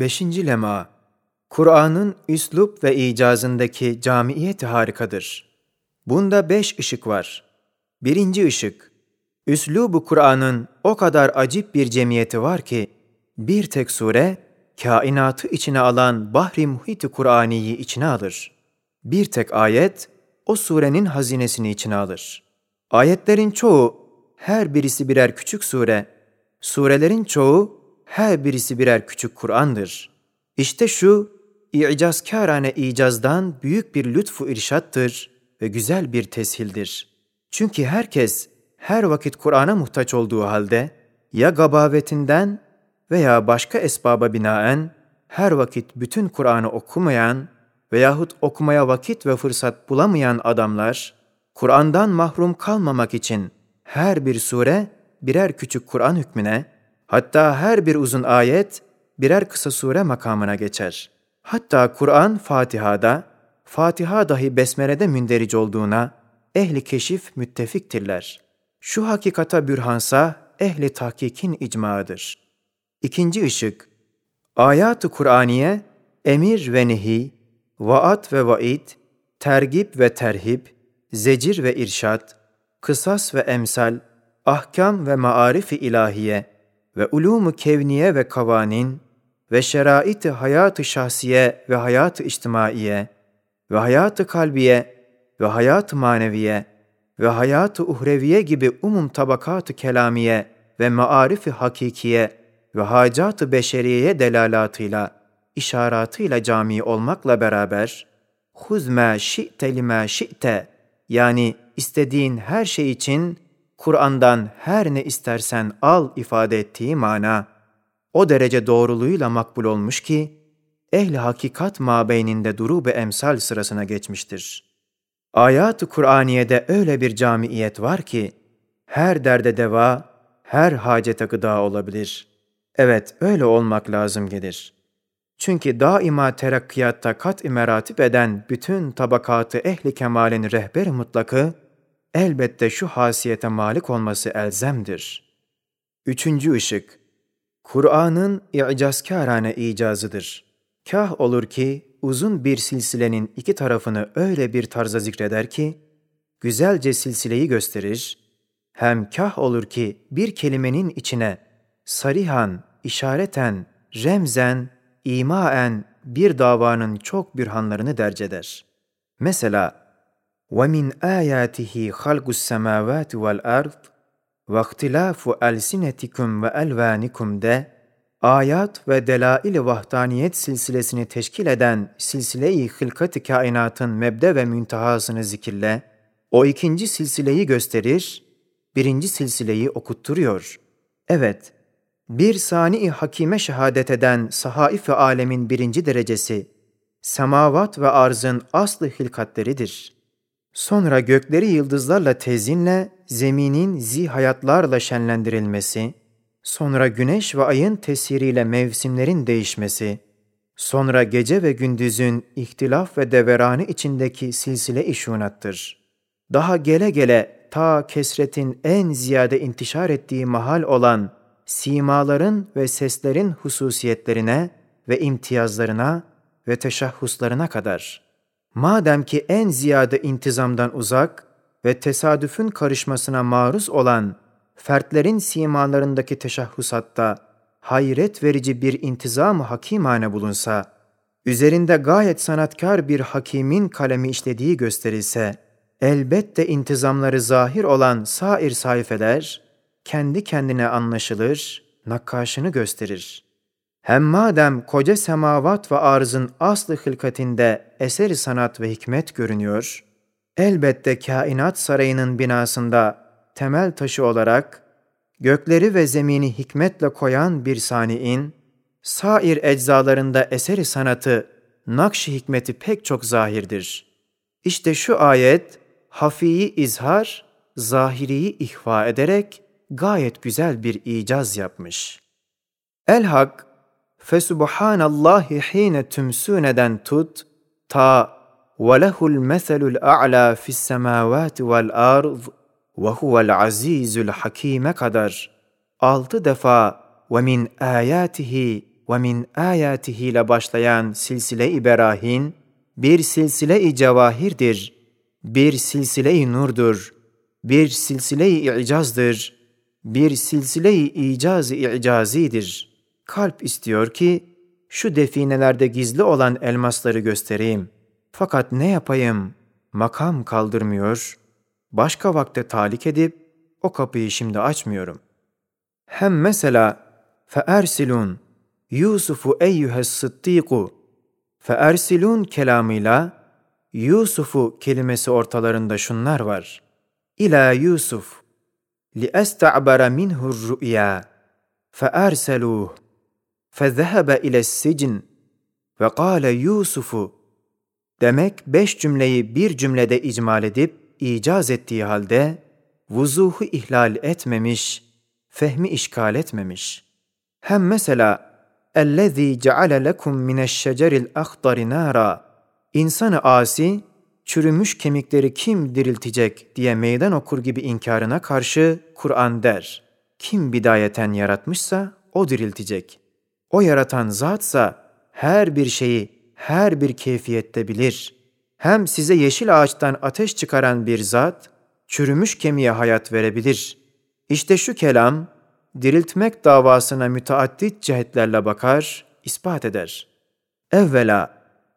5. Lema Kur'an'ın üslup ve icazındaki camiyeti harikadır. Bunda beş ışık var. Birinci ışık, üslubu Kur'an'ın o kadar acip bir cemiyeti var ki, bir tek sure, kainatı içine alan bahri muhiti Kur'aniyi içine alır. Bir tek ayet, o surenin hazinesini içine alır. Ayetlerin çoğu, her birisi birer küçük sure, surelerin çoğu, her birisi birer küçük Kur'an'dır. İşte şu, i'cazkârane icazdan büyük bir lütfu irşattır ve güzel bir teshildir. Çünkü herkes her vakit Kur'an'a muhtaç olduğu halde ya gabavetinden veya başka esbaba binaen her vakit bütün Kur'an'ı okumayan veyahut okumaya vakit ve fırsat bulamayan adamlar, Kur'an'dan mahrum kalmamak için her bir sure birer küçük Kur'an hükmüne, hatta her bir uzun ayet birer kısa sure makamına geçer. Hatta Kur'an Fatiha'da, Fatiha dahi Besmele'de münderic olduğuna ehli keşif müttefiktirler. Şu hakikata bürhansa ehli tahkikin icmaıdır. İkinci ışık, ayat-ı Kur'aniye, emir ve nehi, vaat ve vaid, tergip ve terhip, zecir ve irşat, kısas ve emsal, ahkam ve maarif-i ilahiye ve ulûmu kevniye ve kavanin ve şerait-i hayat-ı şahsiye ve hayat-ı içtimaiye ve hayat-ı kalbiye ve hayat-ı maneviye ve hayat-ı uhreviye gibi umum tabakat-ı kelamiye ve maarif-i hakikiye ve hacat-ı beşeriyeye delalatıyla, işaratıyla cami olmakla beraber, huzme şi'te lime şi'te yani istediğin her şey için Kur'an'dan her ne istersen al ifade ettiği mana, o derece doğruluğuyla makbul olmuş ki, ehli hakikat mabeyninde duru emsal sırasına geçmiştir. Ayat-ı Kur'aniye'de öyle bir camiyet var ki, her derde deva, her hacete gıda olabilir. Evet, öyle olmak lazım gelir. Çünkü daima terakkiyatta kat-i meratip eden bütün tabakatı ehli kemalin rehber mutlakı, elbette şu hasiyete malik olması elzemdir. Üçüncü ışık, Kur'an'ın i'cazkârane icazıdır. Kah olur ki uzun bir silsilenin iki tarafını öyle bir tarza zikreder ki, güzelce silsileyi gösterir, hem kah olur ki bir kelimenin içine sarihan, işareten, remzen, imaen bir davanın çok bürhanlarını derc eder. Mesela, وَمِنْ آيَاتِهِ خَلْقُ السَّمَاوَاتِ وَالْأَرْضِ وَاخْتِلَافُ أَلْسِنَتِكُمْ وَأَلْوَانِكُمْ de ayat ve delail-i vahdaniyet silsilesini teşkil eden silsile-i hılkat-ı kainatın mebde ve müntehasını zikirle, o ikinci silsileyi gösterir, birinci silsileyi okutturuyor. Evet, bir sani-i hakime şehadet eden sahaif ve alemin birinci derecesi, semavat ve arzın aslı hilkatleridir. Sonra gökleri yıldızlarla tezinle, zeminin zihayatlarla şenlendirilmesi, sonra güneş ve ayın tesiriyle mevsimlerin değişmesi, sonra gece ve gündüzün ihtilaf ve deveranı içindeki silsile işunattır. Daha gele gele ta kesretin en ziyade intişar ettiği mahal olan simaların ve seslerin hususiyetlerine ve imtiyazlarına ve teşahhuslarına kadar. Madem ki en ziyade intizamdan uzak ve tesadüfün karışmasına maruz olan fertlerin simalarındaki teşahhusatta hayret verici bir intizam-ı hakimane bulunsa, üzerinde gayet sanatkar bir hakimin kalemi işlediği gösterilse, elbette intizamları zahir olan sair sayfeler, kendi kendine anlaşılır, nakkaşını gösterir. Hem madem koca semavat ve arzın aslı hılkatinde eseri sanat ve hikmet görünüyor, elbette kainat sarayının binasında temel taşı olarak gökleri ve zemini hikmetle koyan bir saniin, sair eczalarında eseri sanatı, nakş hikmeti pek çok zahirdir. İşte şu ayet, hafiyi izhar, zahiriyi ihva ederek gayet güzel bir icaz yapmış. El-Hak, Fesubhanallahi hine tümsüneden tut ta ve lehul meselul a'la fis semavati vel arz ve huvel azizul hakime kadar altı defa ve min ayatihi ve min ayatihi ile başlayan silsile-i berahin, bir silsile-i cevahirdir, bir silsile-i nurdur, bir silsile-i icazdır, bir silsile-i icaz-i icazidir. Kalp istiyor ki, şu definelerde gizli olan elmasları göstereyim. Fakat ne yapayım? Makam kaldırmıyor. Başka vakte talik edip, o kapıyı şimdi açmıyorum. Hem mesela, فَاَرْسِلُونَ Yusufu eyyühes sıddiku feersilun kelamıyla Yusufu kelimesi ortalarında şunlar var. İlâ Yusuf li esta'bara minhu rü'ya feerseluh fezehebe ile sicin ve kâle Yusufu demek beş cümleyi bir cümlede icmal edip icaz ettiği halde vuzuhu ihlal etmemiş, fehmi işgal etmemiş. Hem mesela اَلَّذ۪ي جَعَلَ لَكُمْ مِنَ الشَّجَرِ الْاَخْضَرِ نَارًا İnsanı asi, çürümüş kemikleri kim diriltecek diye meydan okur gibi inkarına karşı Kur'an der. Kim bidayeten yaratmışsa o diriltecek. O yaratan zatsa her bir şeyi her bir keyfiyette bilir. Hem size yeşil ağaçtan ateş çıkaran bir zat, çürümüş kemiğe hayat verebilir. İşte şu kelam, diriltmek davasına müteaddit cihetlerle bakar, ispat eder. Evvela,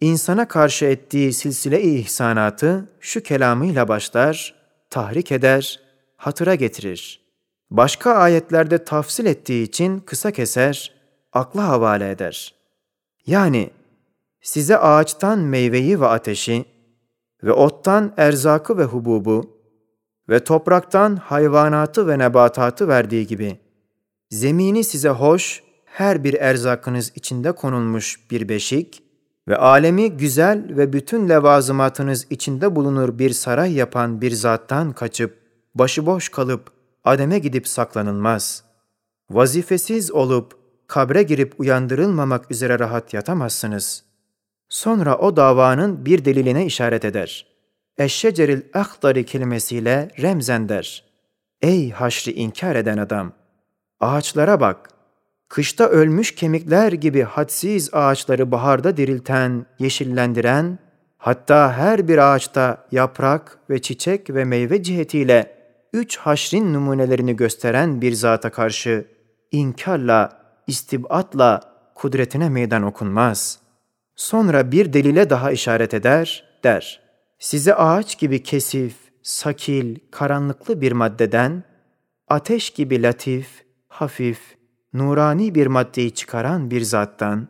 insana karşı ettiği silsile-i ihsanatı şu kelamıyla başlar, tahrik eder, hatıra getirir. Başka ayetlerde tafsil ettiği için kısa keser, akla havale eder. Yani size ağaçtan meyveyi ve ateşi ve ottan erzakı ve hububu ve topraktan hayvanatı ve nebatatı verdiği gibi zemini size hoş, her bir erzakınız içinde konulmuş bir beşik ve alemi güzel ve bütün levazımatınız içinde bulunur bir saray yapan bir zattan kaçıp, başıboş kalıp, ademe gidip saklanılmaz. Vazifesiz olup, kabre girip uyandırılmamak üzere rahat yatamazsınız. Sonra o davanın bir deliline işaret eder. Eşşeceril ahdari kelimesiyle remzen der. Ey haşri inkar eden adam! Ağaçlara bak. Kışta ölmüş kemikler gibi hadsiz ağaçları baharda dirilten, yeşillendiren, hatta her bir ağaçta yaprak ve çiçek ve meyve cihetiyle üç haşrin numunelerini gösteren bir zata karşı inkarla, istibatla kudretine meydan okunmaz. Sonra bir delile daha işaret eder, der. Size ağaç gibi kesif, sakil, karanlıklı bir maddeden, ateş gibi latif, hafif, nurani bir maddeyi çıkaran bir zattan,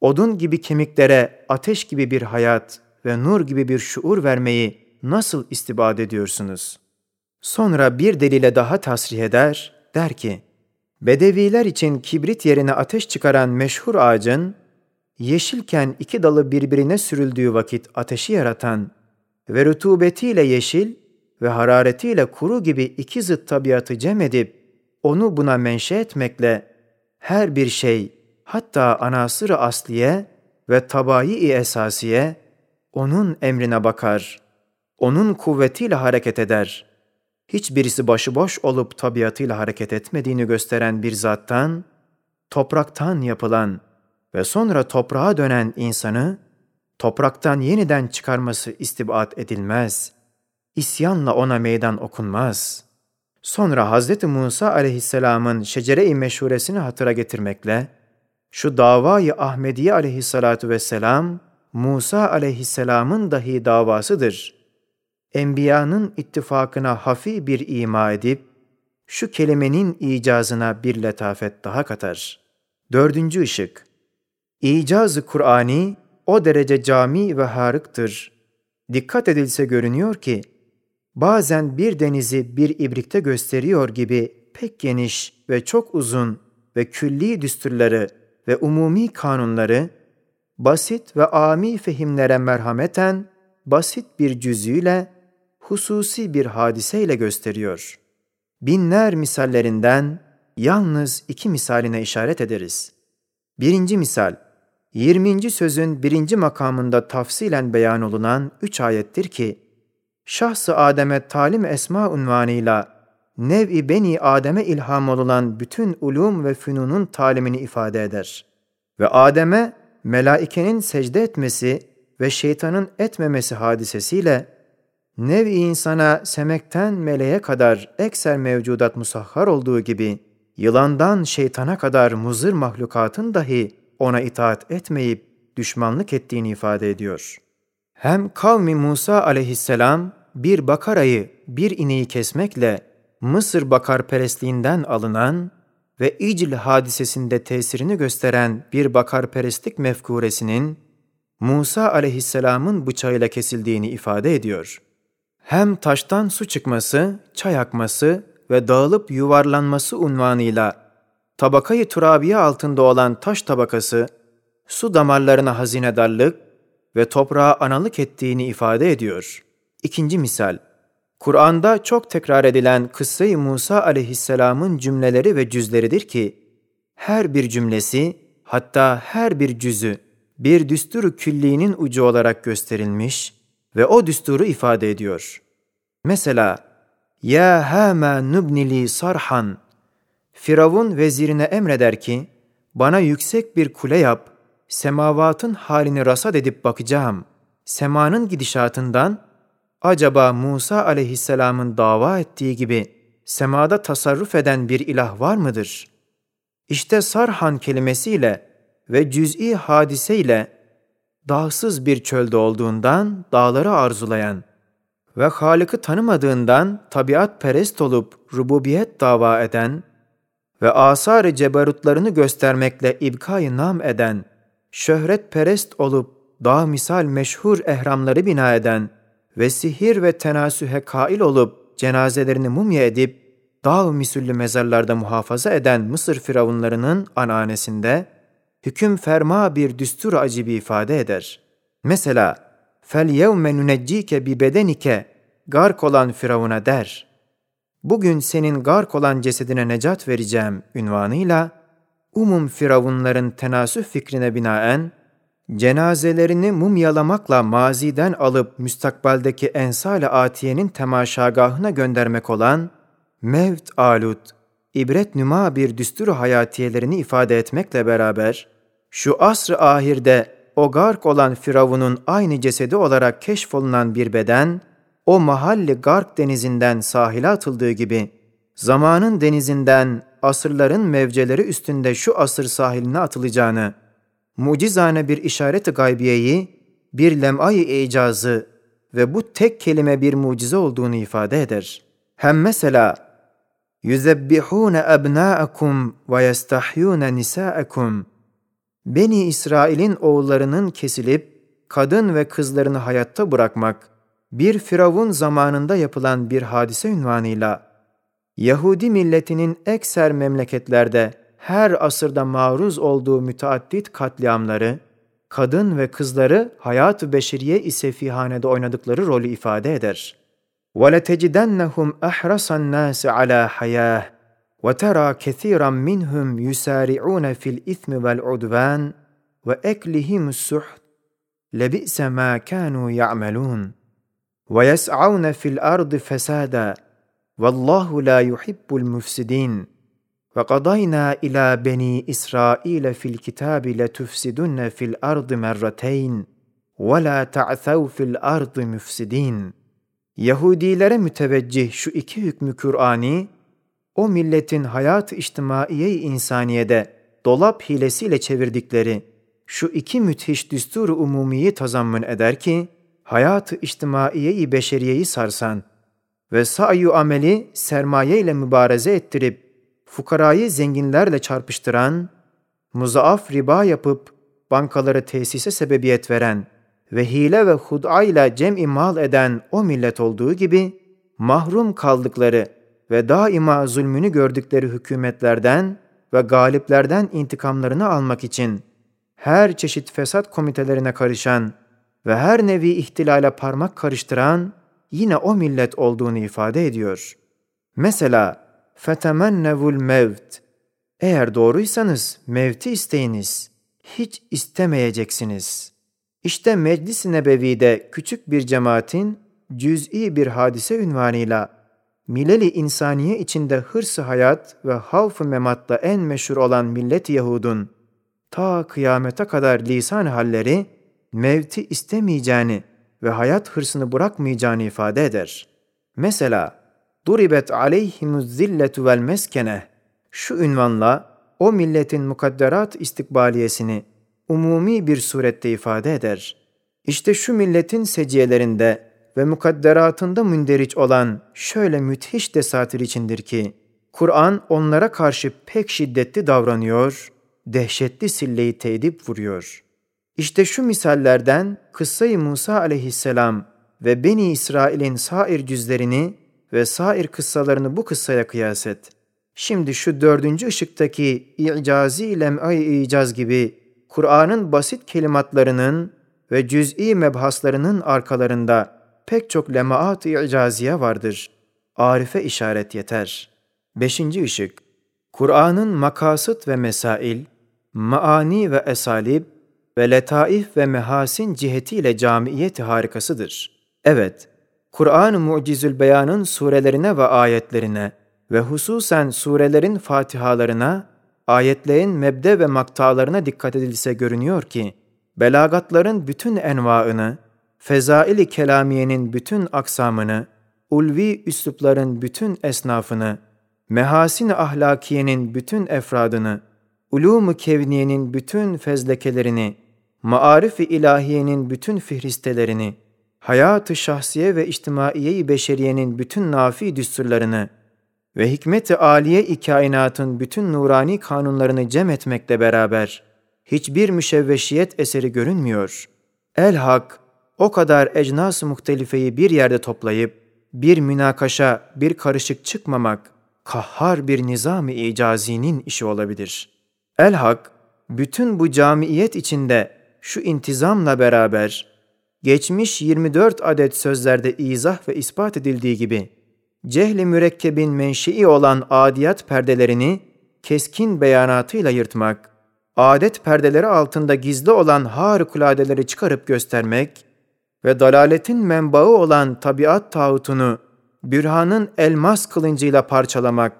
odun gibi kemiklere ateş gibi bir hayat ve nur gibi bir şuur vermeyi nasıl istibad ediyorsunuz? Sonra bir delile daha tasrih eder, der ki, Bedeviler için kibrit yerine ateş çıkaran meşhur ağacın, yeşilken iki dalı birbirine sürüldüğü vakit ateşi yaratan ve rutubetiyle yeşil ve hararetiyle kuru gibi iki zıt tabiatı cem edip onu buna menşe etmekle her bir şey hatta anasır-ı asliye ve tabai-i esasiye onun emrine bakar, onun kuvvetiyle hareket eder. Hiçbirisi başıboş olup tabiatıyla hareket etmediğini gösteren bir zattan, topraktan yapılan ve sonra toprağa dönen insanı, topraktan yeniden çıkarması istibat edilmez. İsyanla ona meydan okunmaz.'' Sonra Hz. Musa aleyhisselamın şecere-i meşhuresini hatıra getirmekle, şu davayı Ahmediye aleyhissalatu vesselam, Musa aleyhisselamın dahi davasıdır. Enbiyanın ittifakına hafi bir ima edip, şu kelimenin icazına bir letafet daha katar. Dördüncü ışık. İcazı Kur'ani o derece cami ve harıktır. Dikkat edilse görünüyor ki, bazen bir denizi bir ibrikte gösteriyor gibi pek geniş ve çok uzun ve külli düsturları ve umumi kanunları, basit ve ami fehimlere merhameten, basit bir cüzüyle, hususi bir hadiseyle gösteriyor. Binler misallerinden yalnız iki misaline işaret ederiz. Birinci misal, 20. sözün birinci makamında tafsilen beyan olunan üç ayettir ki, şahsı Adem'e talim esma unvanıyla nev-i beni Adem'e ilham olunan bütün ulum ve fünunun talimini ifade eder. Ve Adem'e melaikenin secde etmesi ve şeytanın etmemesi hadisesiyle nev-i insana semekten meleğe kadar ekser mevcudat musahhar olduğu gibi yılandan şeytana kadar muzır mahlukatın dahi ona itaat etmeyip düşmanlık ettiğini ifade ediyor. Hem kavmi Musa aleyhisselam bir bakarayı bir ineği kesmekle Mısır bakarperestliğinden alınan ve İcl hadisesinde tesirini gösteren bir bakarperestlik mefkuresinin Musa aleyhisselamın bıçağıyla kesildiğini ifade ediyor. Hem taştan su çıkması, çay akması ve dağılıp yuvarlanması unvanıyla tabakayı turabiye altında olan taş tabakası, su damarlarına hazinedarlık ve toprağa analık ettiğini ifade ediyor. İkinci misal, Kur'an'da çok tekrar edilen kıssa-i Musa aleyhisselamın cümleleri ve cüzleridir ki, her bir cümlesi, hatta her bir cüzü bir düsturu külliğinin ucu olarak gösterilmiş ve o düsturu ifade ediyor. Mesela, Ya hâmâ nubnili sarhan, Firavun vezirine emreder ki, bana yüksek bir kule yap, semavatın halini rasat edip bakacağım. Semanın gidişatından acaba Musa aleyhisselamın dava ettiği gibi semada tasarruf eden bir ilah var mıdır? İşte sarhan kelimesiyle ve cüz'i hadiseyle dağsız bir çölde olduğundan dağları arzulayan ve Halık'ı tanımadığından tabiat perest olup rububiyet dava eden ve asar-ı cebarutlarını göstermekle ibkayı nam eden, şöhret perest olup dağ misal meşhur ehramları bina eden ve sihir ve tenasühe kail olup cenazelerini mumya edip dağ misüllü mezarlarda muhafaza eden Mısır firavunlarının ananesinde hüküm ferma bir düstur acibi ifade eder. Mesela nuneccike bi bedenike gark olan firavuna der. Bugün senin gark olan cesedine necat vereceğim ünvanıyla umum firavunların tenasüh fikrine binaen cenazelerini mumyalamakla maziden alıp müstakbaldeki ensal-i atiyenin temaşagahına göndermek olan mevt alut, ibret nüma bir düsturu hayatiyelerini ifade etmekle beraber, şu asr-ı ahirde o gark olan Firavun'un aynı cesedi olarak keşfolunan bir beden, o mahalli gark denizinden sahile atıldığı gibi, zamanın denizinden asırların mevceleri üstünde şu asır sahiline atılacağını, mucizane bir işaret-i gaybiyeyi, bir lem'ay-ı icazı ve bu tek kelime bir mucize olduğunu ifade eder. Hem mesela yüzebbihune ebnâekum ve yestahyûne nisâekum. Beni İsrail'in oğullarının kesilip kadın ve kızlarını hayatta bırakmak, bir firavun zamanında yapılan bir hadise ünvanıyla, Yahudi milletinin ekser memleketlerde her asırda maruz olduğu müteaddit katliamları, kadın ve kızları hayat-ı beşeriye ise fihanede oynadıkları rolü ifade eder.'' وَلَتَجِدَنَّهُمْ أَحْرَصَ النَّاسِ عَلَى حَيَاهِ وَتَرَى كَثِيرًا مِنْهُمْ يُسَارِعُونَ فِي الْإِثْمِ وَالْعُدْوَانِ وَأَكْلِهِمُ السُّحْتِ. لَبِئْسَ مَا كَانُوا يَعْمَلُونَ. وَيَسْعَوْنَ فِي الْأَرْضِ فَسَادًا وَاللّٰهُ لَا يُحِبُّ الْمُفْسِدِينَ. وقضينا إلى بني إسرائيل في الكتاب لتفسدن في الأرض مرتين ولا تعثوا في الأرض müfsidin. Yahudilere müteveccih şu iki hükmü Kur'ani, o milletin hayat-ı içtimaiye insaniyede dolap hilesiyle çevirdikleri şu iki müthiş düstur-u umumiyi tazammün eder ki, hayat-ı içtimaiye-i beşeriyeyi sarsan ve sa'yu ameli sermaye ile mübareze ettirip fukarayı zenginlerle çarpıştıran, muzaaf riba yapıp bankaları tesise sebebiyet veren ve hile ve hud'a ile cem mal eden o millet olduğu gibi, mahrum kaldıkları ve daima zulmünü gördükleri hükümetlerden ve galiplerden intikamlarını almak için her çeşit fesat komitelerine karışan ve her nevi ihtilale parmak karıştıran yine o millet olduğunu ifade ediyor. Mesela fetemennevul mevt. Eğer doğruysanız mevti isteyiniz. Hiç istemeyeceksiniz. İşte Meclis-i Nebevi'de küçük bir cemaatin cüz'i bir hadise ünvanıyla mileli insaniye içinde hırsı hayat ve havf-ı mematta en meşhur olan millet Yahud'un ta kıyamete kadar lisan halleri mevti istemeyeceğini ve hayat hırsını bırakmayacağını ifade eder. Mesela duribet aleyhimuz zilletu vel meskene şu ünvanla o milletin mukadderat istikbaliyesini umumi bir surette ifade eder. İşte şu milletin seciyelerinde ve mukadderatında münderiç olan şöyle müthiş desatir içindir ki, Kur'an onlara karşı pek şiddetli davranıyor, dehşetli silleyi tedip vuruyor. İşte şu misallerden kıssayı Musa aleyhisselam ve Beni İsrail'in sair cüzlerini ve sair kıssalarını bu kıssaya kıyas et. Şimdi şu dördüncü ışıktaki i'cazi lem'ay icaz gibi Kur'an'ın basit kelimatlarının ve cüz'i mebhaslarının arkalarında pek çok lemaat-ı icaziye vardır. Arife işaret yeter. Beşinci ışık Kur'an'ın makasıt ve mesail, maani ve esalib ve letaif ve mehasin cihetiyle camiyeti harikasıdır. Evet, Kur'an-ı Mucizül Beyan'ın surelerine ve ayetlerine ve hususen surelerin fatihalarına, ayetlerin mebde ve maktalarına dikkat edilse görünüyor ki, belagatların bütün envaını, fezaili kelamiyenin bütün aksamını, ulvi üslupların bütün esnafını, mehasin ahlakiyenin bütün efradını, ulûm-u kevniyenin bütün fezlekelerini, maarif-i ilahiyenin bütün fihristelerini, hayat-ı şahsiye ve içtimaiye-i beşeriyenin bütün nafi düsturlarını ve hikmet-i aliye-i kainatın bütün nurani kanunlarını cem etmekle beraber hiçbir müşevveşiyet eseri görünmüyor. El-Hak, o kadar ecnas muhtelifeyi bir yerde toplayıp, bir münakaşa, bir karışık çıkmamak, kahhar bir nizam-ı icazinin işi olabilir. El-Hak, bütün bu camiyet içinde şu intizamla beraber, geçmiş 24 adet sözlerde izah ve ispat edildiği gibi, cehli mürekkebin menşei olan adiyat perdelerini keskin beyanatıyla yırtmak, adet perdeleri altında gizli olan harikuladeleri çıkarıp göstermek ve dalaletin menbaı olan tabiat tağutunu bürhanın elmas kılıncıyla parçalamak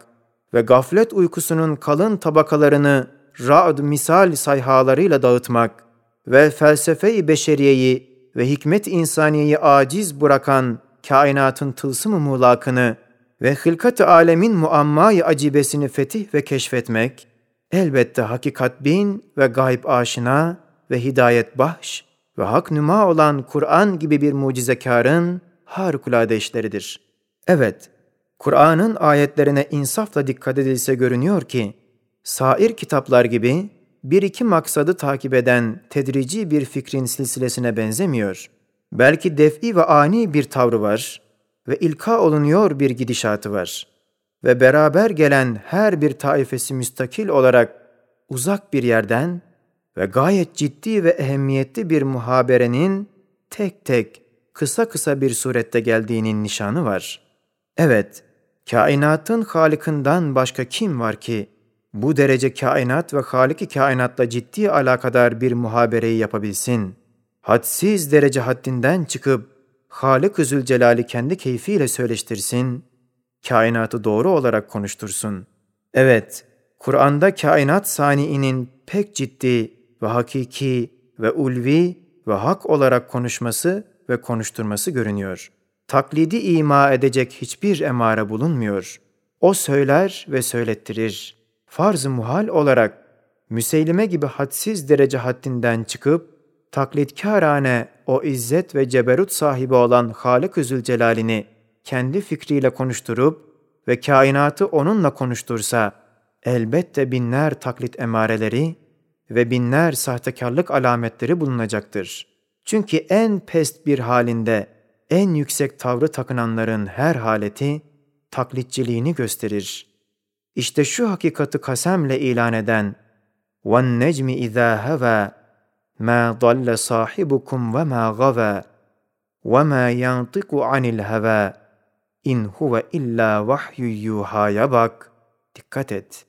ve gaflet uykusunun kalın tabakalarını ra'd misal sayhalarıyla dağıtmak ve felsefe-i beşeriyeyi ve hikmet insaniyeyi aciz bırakan kainatın tılsım-ı muğlakını ve hılkat-ı alemin muammayı acibesini fetih ve keşfetmek, elbette hakikat bin ve gayb aşina ve hidayet bahş ve hak nüma olan Kur'an gibi bir mucizekarın harikulade işleridir. Evet, Kur'an'ın ayetlerine insafla dikkat edilse görünüyor ki, sair kitaplar gibi bir iki maksadı takip eden tedrici bir fikrin silsilesine benzemiyor. Belki def'i ve ani bir tavrı var ve ilka olunuyor bir gidişatı var. Ve beraber gelen her bir taifesi müstakil olarak uzak bir yerden ve gayet ciddi ve ehemmiyetli bir muhaberenin tek tek kısa kısa bir surette geldiğinin nişanı var. Evet, kainatın Halık'ından başka kim var ki bu derece kainat ve Halik-i kainatla ciddi alakadar bir muhabereyi yapabilsin? Hadsiz derece haddinden çıkıp Halık-ı Zülcelal'i kendi keyfiyle söyleştirsin, kainatı doğru olarak konuştursun. Evet, Kur'an'da kainat saniinin pek ciddi ve hakiki ve ulvi ve hak olarak konuşması ve konuşturması görünüyor. Taklidi ima edecek hiçbir emare bulunmuyor. O söyler ve söylettirir. Farz-ı muhal olarak Müseylime gibi hadsiz derece haddinden çıkıp taklitkârane o izzet ve ceberut sahibi olan Halık-ı Zülcelal'ini kendi fikriyle konuşturup ve kainatı onunla konuştursa, elbette binler taklit emareleri ve binler sahtekarlık alametleri bulunacaktır. Çünkü en pest bir halinde en yüksek tavrı takınanların her haleti taklitçiliğini gösterir. İşte şu hakikati kasemle ilan eden وَالنَّجْمِ اِذَا هَوَى ما ضل صاحبكم وما غوى وما ينطق عن الهوى إن هو إلا وحي يوحى يبك. دقت et.